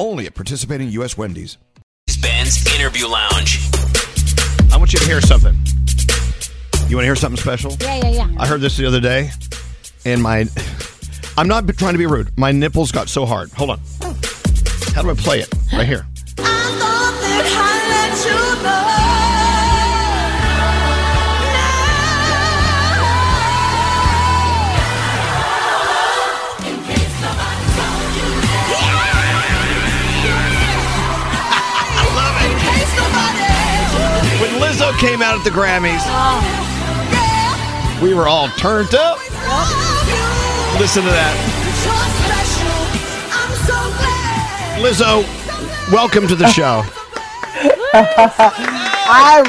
Only at participating U.S. Wendy's. This is Benz Interview Lounge. I want you to hear something. You want to hear something special? Yeah, yeah, yeah. I heard this the other day, and my. I'm not trying to be rude. My nipples got so hard. Hold on. Oh. How do I play it? Right here. Came out at the Grammys, we were all turned up. Listen to that. Lizzo, welcome to the show. I'm,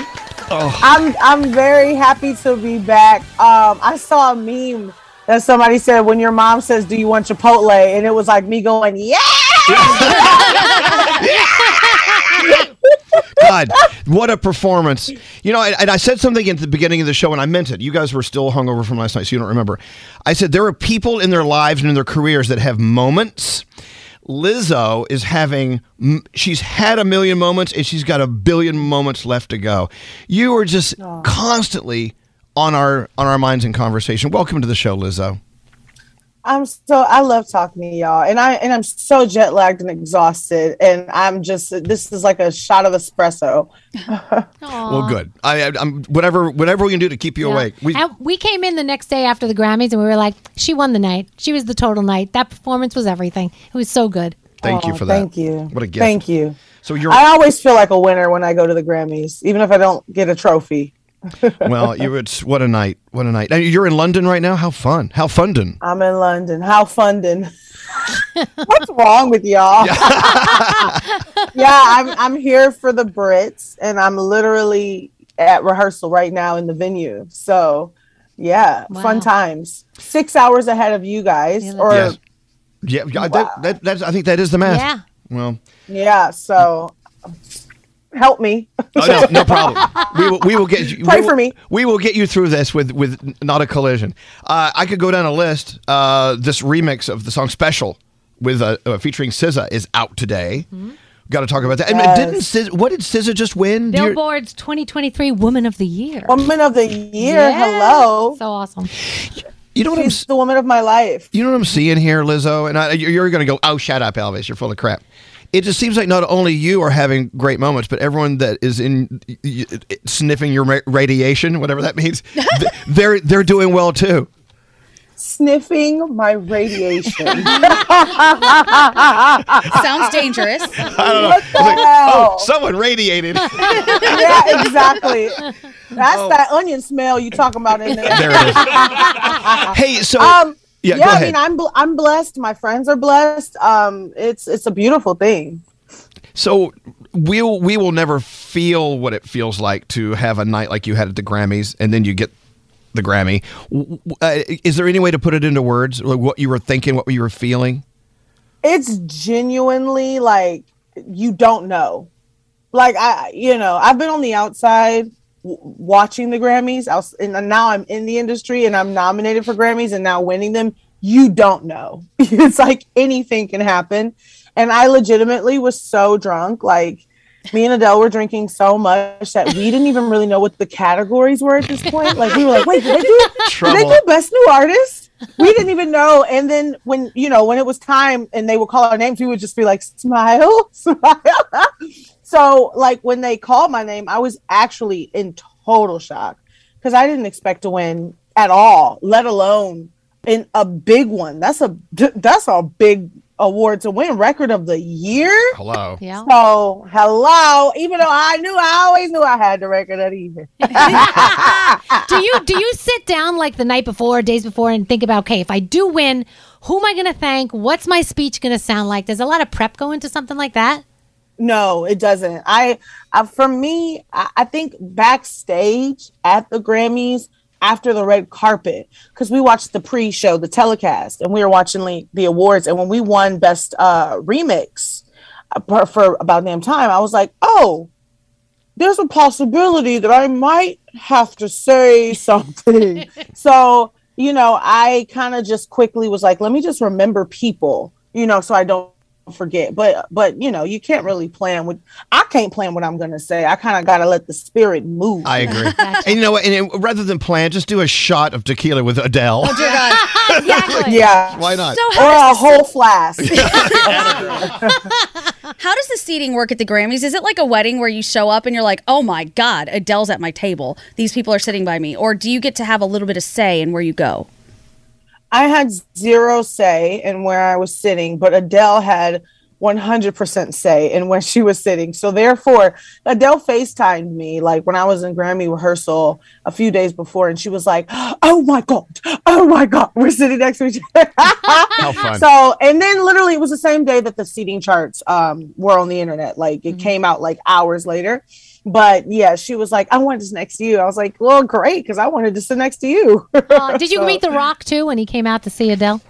I'm, I'm very happy to be back. Um, I saw a meme that somebody said when your mom says, "Do you want Chipotle?" and it was like me going, "Yeah." God, what a performance. You know, and I said something at the beginning of the show, and I meant it. You guys were still hungover from last night, so you don't remember. I said there are people in their lives and in their careers that have moments. Lizzo is having, she's had a million moments and she's got a billion moments left to go. You are just constantly on our on our minds in conversation. Welcome to the show, Lizzo. I'm so I love talking to y'all, and I and I'm so jet lagged and exhausted, and I'm just this is like a shot of espresso. Well, good. I, I, I'm whatever whatever we can do to keep you Yeah. awake. We, and we came in the next day after the Grammys and we were like, she won the night. She was the total night. That performance was everything. It was so good. thank you Oh, for that. Thank you. What a gift. Thank you. So you're I always feel like a winner when I go to the Grammys, even if I don't get a trophy. Well. You it's what a night. What a night. And you're in London right now. How fun. How fundin'. I'm in London. How funding? What's wrong with y'all? yeah, I'm I'm here for the Brits, and I'm literally at rehearsal right now in the venue. So, yeah, Wow. fun times. Six hours ahead of you guys, Yeah, or Yes. Yeah, yeah, that, that, that's, I think that is the math. Yeah. Well, yeah. So, help me. oh, no, no problem. We will, we will get you. Pray will- for me. We will get you through this with with not a collision. Uh, I could go down a list. Uh, this remix of the song "Special" with uh, uh, featuring SZA is out today. Got to talk about that. And didn't SZA, what did SZA just win? Do you- Billboard's 2023 Woman of the Year. Woman of the year. Yeah. Hello. So awesome. You know what I'm She's the woman of my life. You know what I'm seeing here, Lizzo? And I, you're, you're going to go, oh, shut up, Elvis. You're full of crap. It just seems like not only you are having great moments, but everyone that is in y- y- sniffing your radiation, whatever that means, they're they're doing well too. Sniffing my radiation. Sounds dangerous. what the It's like, oh, someone radiated. yeah, exactly. That's that onion smell you talking about in there. Oh. there it is. Hey, so Um, yeah, yeah, I mean, I'm bl- I'm blessed. My friends are blessed. Um, it's it's a beautiful thing. So we'll we will never feel what it feels like to have a night like you had at the Grammys, and then you get the Grammy. Uh, is there any way to put it into words, like what you were thinking, what you were feeling? It's genuinely like you don't know. Like I, you know, I've been on the outside watching the Grammys, I was, and now I'm in the industry and I'm nominated for Grammys and now winning them. You don't know. it's like anything can happen. And I legitimately was so drunk, like me and Adele were drinking so much that we didn't even really know what the categories were at this point. Like we were like, wait, did they do, did they do best new artist? We didn't even know. And then when you know when it was time and they would call our names, we would just be like, smile, smile. So like when they called my name, I was actually in total shock because I didn't expect to win at all, let alone in a big one. That's a that's a big award to win. Record of the year. Hello. Yeah. So hello, even though I knew I always knew I had the record of the year. do you do you sit down like the night before, days before, and think about okay, if I do win, who am I going to thank? What's my speech going to sound like? There's a lot of prep go into something like that. No, it doesn't. I, I for me, I, I think backstage at the Grammys after the red carpet, because we watched the pre-show, the telecast, and we were watching like, the awards. And when we won best uh, remix uh, for, for about damn time, I was like, oh, there's a possibility that I might have to say something. so you know, I kind of just quickly was like, let me just remember people, you know, so I don't forget but but you know you can't really plan with i can't plan what i'm gonna say i kind of gotta let the spirit move I agree. and you know what? And, and rather than plan, just do a shot of tequila with Adele. Oh, dear God. Exactly. yeah Why not? So or how a whole flask How does the seating work at the Grammys? Is it like a wedding where you show up and you're like, oh my God, Adele's at my table. These people are sitting by me. Or do you get to have a little bit of say in where you go? I had zero say in where i was sitting but adele had 100% say in where she was sitting so therefore adele facetimed me like when i was in grammy rehearsal a few days before and she was like oh my god oh my god we're sitting next to each other So, and then literally it was the same day that the seating charts um, were on the internet. Like it came out like hours later. But yeah, she was like, I wanted to sit next to you. I was like, well, great, because I wanted to sit next to you. Uh, did you So- meet The Rock too when he came out to see Adele?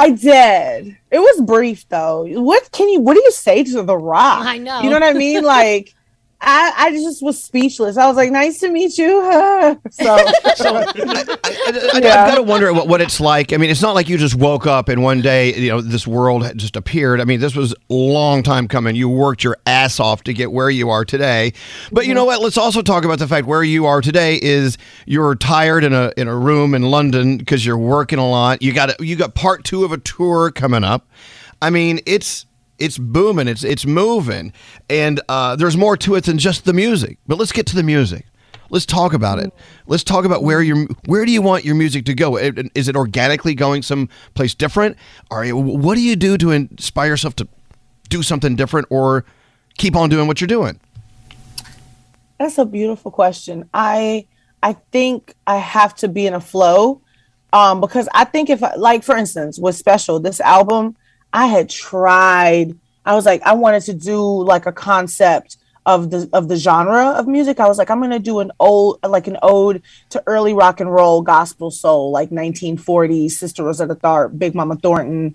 I did. It was brief though. What can you what do you say to the rock? I know. You know what I mean? Like I, I just was speechless. I was like, nice to meet you. so So I, I, I, Yeah. have got to wonder what, what it's like. I mean, it's not like you just woke up and one day, you know, this world just appeared. I mean, this was a long time coming. You worked your ass off to get where you are today. But you know what? Let's also talk about the fact where you are today is you're tired in a in a room in London because you're working a lot. You got you got part two of a tour coming up. I mean, it's it's booming. It's it's moving, and uh, there's more to it than just the music. But let's get to the music. Let's talk about it. Let's talk about where your where do you want your music to go? Is it organically going someplace different? Are you, what do you do to inspire yourself to do something different, or keep on doing what you're doing? That's a beautiful question. I I think I have to be in a flow um because I think if like for instance with special this album I had tried I was like I wanted to do like a concept of the of the genre of music. I was like I'm to do an old like an ode to early rock and roll gospel soul like 1940s Sister Rosetta Tharpe, Big Mama Thornton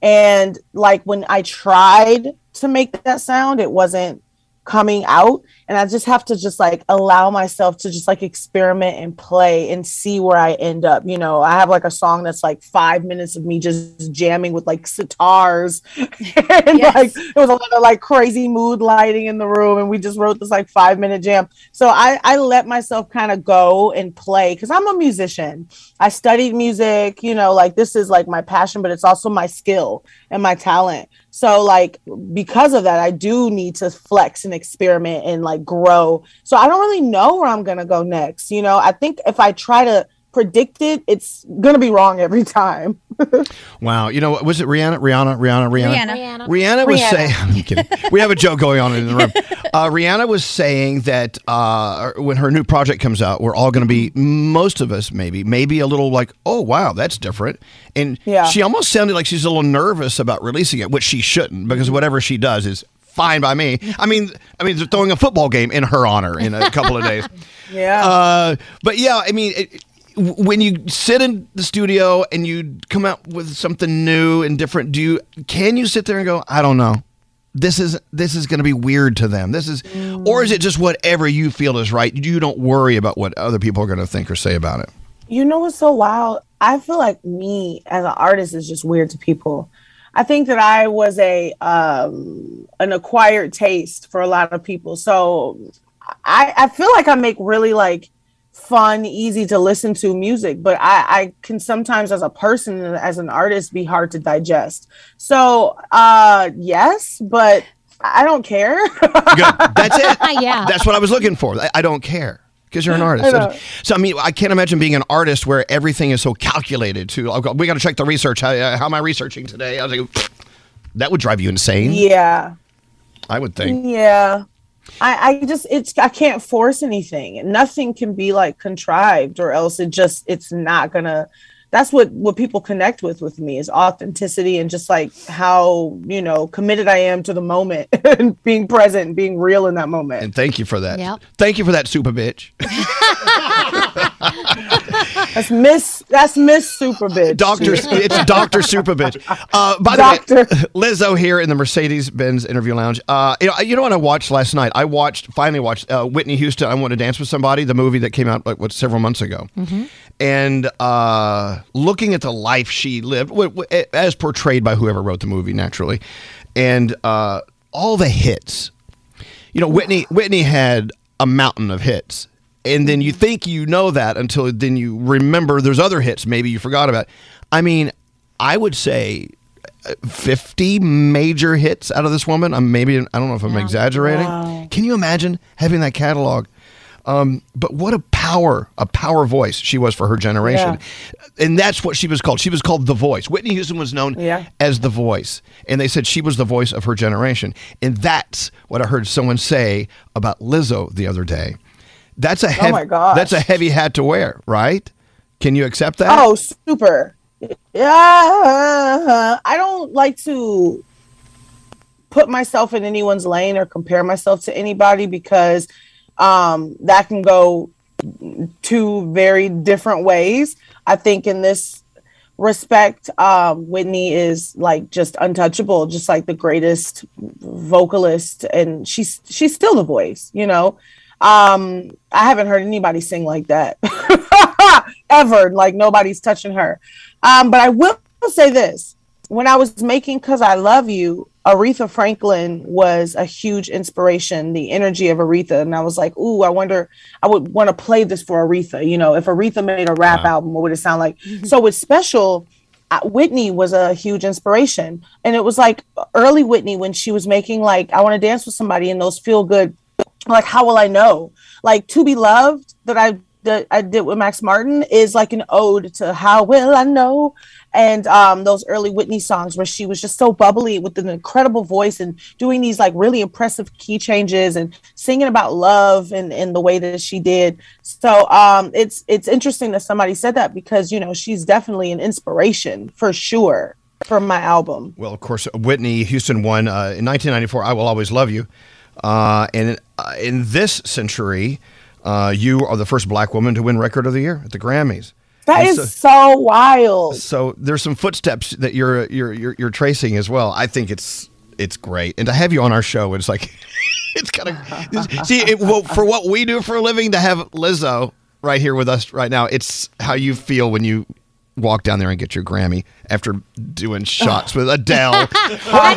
and like when I tried to make that sound it wasn't coming out and i just have to just like allow myself to just like experiment and play and see where i end up you know? I have like a song that's like five minutes of me just jamming with like sitars. And Yes. like it was a lot of like crazy mood lighting in the room and we just wrote this like five minute jam. So i i let myself kind of go and play because i'm a musician. I studied music you know like this is like my passion but it's also my skill and my talent So like because of that, I do need to flex and experiment and like grow. So I don't really know where I'm gonna go next. You know, I think if I try to predict it, it's gonna be wrong every time. Wow. You know, was it Rihanna? Rihanna? Rihanna? Rihanna? Rihanna. Rihanna. Rihanna was Rihanna. saying, I'm kidding. We have a joke going on in the room. Uh, Rihanna was saying that uh, when her new project comes out, we're all going to be, most of us maybe, maybe a little like, oh, wow, that's different. And Yeah. she almost sounded like she's a little nervous about releasing it, which she shouldn't, because whatever she does is fine by me. I mean, I mean, they're throwing a football game in her honor in a couple of days. Yeah. Uh, but yeah, I mean, it, w- when you sit in the studio and you come out with something new and different, do you can you sit there and go, I don't know, this is this is going to be weird to them. This is, or is it just whatever you feel is right? You don't worry about what other people are going to think or say about it. You know what's so wild? I feel like me as an artist is just weird to people. I think that I was a um an acquired taste for a lot of people. So I I feel like I make really like fun, easy to listen to music, but I I can sometimes as a person as an artist be hard to digest. So uh yes, but I don't care. Good. That's it. yeah. That's what I was looking for. I, I don't care. Because you're an artist. know. So, I mean, I can't imagine being an artist where everything is so calculated to, oh, we got to check the research. How, uh, how am I researching today? I was like, that would drive you insane. yeah. I would think. Yeah. I, I just it's I can't force anything. Nothing can be like contrived or else it just it's not gonna that's what what people connect with with me is authenticity and just like how you know committed I am to the moment and being present and being real in that moment. And thank you for that. Yep. Thank you for that, super bitch. That's Miss that's Miss Super Bitch. Doctor, it's Doctor Super Bitch. Uh, by the way, Lizzo here in the Mercedes Benz interview lounge. Uh, you know, you know what I watched last night? I watched, finally watched uh, Whitney Houston. I Want to Dance with Somebody, the movie that came out like what several months ago. And uh, looking at the life she lived, w- w- as portrayed by whoever wrote the movie, naturally, and uh, all the hits. You know, Whitney Whitney had a mountain of hits. And then you think you know that until then you remember there's other hits maybe you forgot about. I mean, I would say uh, 50 major hits out of this woman. I'm maybe I don't know if I'm exaggerating. Can you imagine having that catalog? Um, but what a power, a power voice she was for her generation. And that's what she was called. She was called the voice. Whitney Houston was known Yeah. as the voice. And they said she was the voice of her generation. And that's what I heard someone say about Lizzo the other day. That's a heavy, my gosh. that's a heavy hat to wear, right? Can you accept that? Oh, super. Yeah. I don't like to put myself in anyone's lane or compare myself to anybody because um, that can go two very different ways. I think in this respect, um, Whitney is like just untouchable, just like the greatest vocalist, and she's she's still the voice, you know. Um, I haven't heard anybody sing like that ever. Like nobody's touching her. Um, but I will say this: when I was making "Cause I Love You," Aretha Franklin was a huge inspiration. The energy of Aretha, and I was like, "Ooh, I wonder. I would want to play this for Aretha. You know, if Aretha made a rap album, what would it sound like?" so with special. uh, Whitney was a huge inspiration, and it was like early Whitney when she was making like "I Want to Dance with Somebody" and those feel good like how will i know like to be loved that i that i did with max martin is like an ode to how will i know and um those early whitney songs where she was just so bubbly with an incredible voice and doing these like really impressive key changes and singing about love and in the way that she did so um it's it's interesting that somebody said that because you know she's definitely an inspiration for sure from my album Well, of course, Whitney Houston won uh, in 1994. I will always love you. Uh, and in this century, uh, you are the first black woman to win Record of the Year at the Grammys. That And is so- so wild So there's some footsteps that you're you're you're, you're tracing as well. I think it's it's great, and to have you on our show, it's like it's kind of see it, well, for what we do for a living to have Lizzo right here with us right now. It's how you feel when you walk down there and get your Grammy after doing shots with Adele. and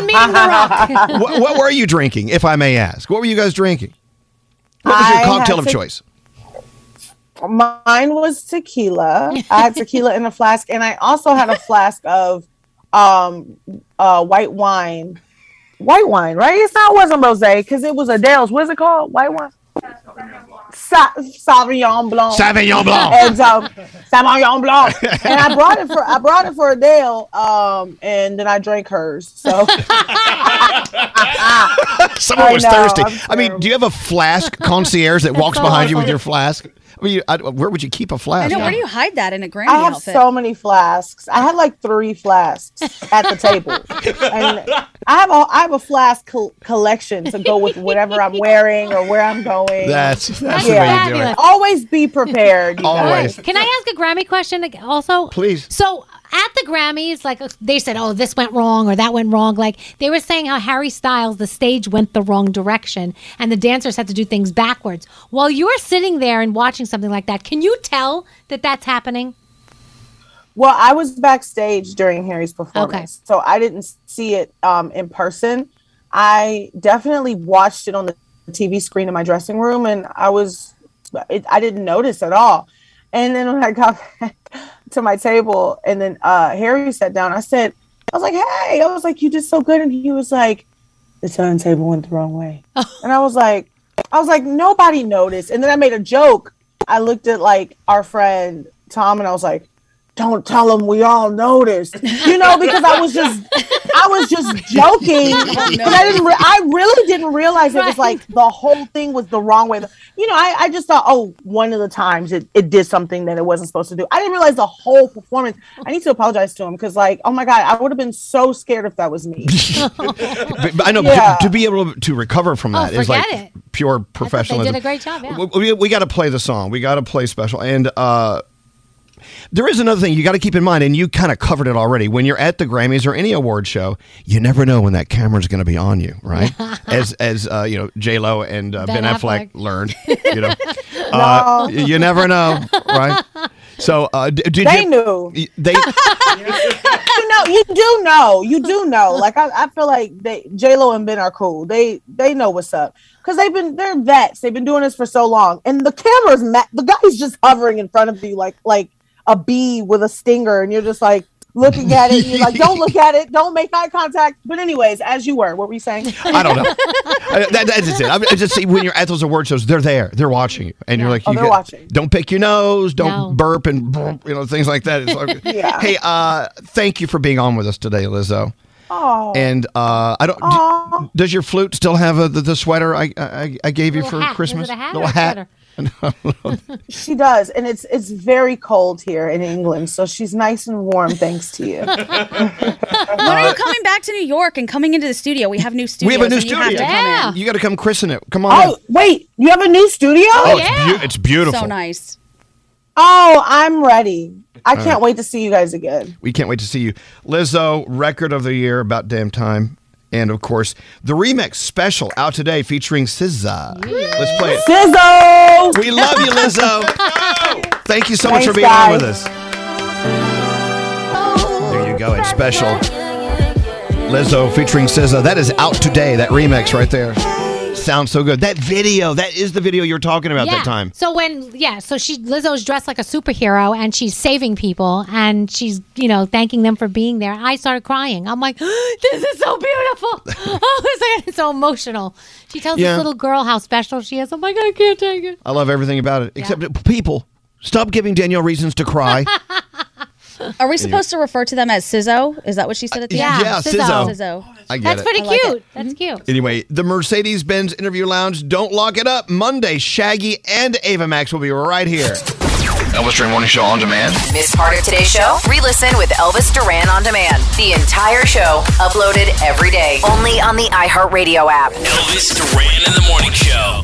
the rock. what, what were you drinking, if I may ask? What were you guys drinking? What was your I cocktail had of to- choice? Mine was tequila. I had tequila in a flask, and I also had a flask of um uh white wine. White wine, right? It's not wasn't rosé because it was Adele's. What's it called? White wine. Sa- Sauvignon Blanc. Sauvignon Blanc. and um, Sauvignon Blanc. And I brought it for I brought it for Adele. Um, and then I drank hers. So Someone I was know, thirsty. I'm mean, do you have a flask concierge that walks behind you with your flask? I mean, I, where would you keep a flask? know. Where do you hide that in a Grammy I have outfit? so many flasks. I had like three flasks at the table, and I have a I have a flask col- collection to go with whatever I'm wearing or where I'm going. That's that's Yeah. the way you do it. Always be prepared. you Always. guys. Can I ask a Grammy question also? Please. So at the Grammys, like they said, oh, this went wrong or that went wrong. Like they were saying how Harry Styles, the stage went the wrong direction and the dancers had to do things backwards. While you're sitting there and watching something like that, can you tell that that's happening? Well, I was backstage during Harry's performance, so I didn't see it um, in person. I definitely watched it on the TV screen in my dressing room, and I was, it, I didn't notice at all. And then when I got back to my table, and then uh, Harry sat down, I said, I was like, "Hey," I was like, "You did so good," and he was like, "The turntable went the wrong way," and I was like, I was like, nobody noticed. And then I made a joke. I looked at like our friend Tom, and I was like, don't tell them we all noticed, you know, because I was just, I was just joking. And I didn't, re- I really didn't realize it was like the whole thing was the wrong way. You know, I, I just thought, oh, one of the times it, it did something that it wasn't supposed to do. I didn't realize the whole performance. I need to apologize to him because, like, oh my god, I would have been so scared if that was me. But, but I know Yeah. to, to be able to recover from that Oh, that is like it. pure I professionalism. They did a great job. Yeah. we, we, got to play the song. We got to play special. And uh, there is another thing you got to keep in mind, and you kind of covered it already. When you're at the Grammys or any award show, you never know when that camera's going to be on you, right? as as uh, you know, J Lo and uh, Ben, Ben Affleck. Affleck. learned. You know, uh, you never know, right? So uh, d- did They you? knew. They you know, you do know, you do know. Like I, I feel like they J Lo and Ben are cool. They they know what's up because they've been they're vets. They've been doing this for so long, and the camera's ma- the guy's just hovering in front of you like like a bee with a stinger, and you're just like looking at it. And you're like, don't look at it, don't make eye contact. But anyways, as you were, what were you saying? I don't know. I- that, that's just it. I, I just see when you're at those award shows, they're there, they're watching you, and you're like, Oh, you they're get- watching. Don't pick your nose, don't No. burp, and you know things like that. It's like, Yeah. Hey, uh, thank you for being on with us today, Lizzo. Oh, And uh, I don't. d- Aw. does your flute still have uh the, the sweater I, I I gave you for hat. Is Christmas? it a hat Little or a hat. sweater? she does, and it's it's very cold here in England, so she's nice and warm thanks to you. When are you coming back to New York and coming into the studio? We have new studios. We have a new and you have to studio. come Yeah. in. You got to come christen it. Come on. oh, wait, you have a new studio? Oh, yeah. it's, beau- it's beautiful. So nice. Oh, I'm ready. I can't wait to see you guys again. We can't wait to see you. Lizzo, record of the year, about damn time. And of course, the remix special out today featuring SZA. Let's play it. Sizzo! We love you, Lizzo. Thank you so much for being on guys. with us. There you go. It's special. Lizzo featuring SZA. That is out today. That remix right there. Sounds so good. That video. That is the video you're talking about that time. So when yeah, so she Lizzo's dressed like a superhero and she's saving people and she's you know thanking them for being there. I started crying. I'm like, this is so beautiful. oh, it's, like, so emotional. She tells Yeah. this little girl how special she is. I'm like, I can't take it. I love everything about it. Except people, stop giving Danielle reasons to cry. Are we supposed to refer to them as Sizzo? Is that what she said at the Yeah, end? yeah, Sizzo. Sizzo. Sizzo. I get That's it. pretty I like cute. it. That's mm-hmm. cute. Anyway, the Mercedes Benz Interview Lounge, don't lock it up. Monday, Shaggy and Ava Max will be right here. Elvis Duran Morning Show on demand. Miss part of today's show? Re-listen with Elvis Duran on demand. The entire show uploaded every day, only on the iHeartRadio app. Elvis Duran in the Morning Show.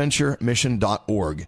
adventuremission.org.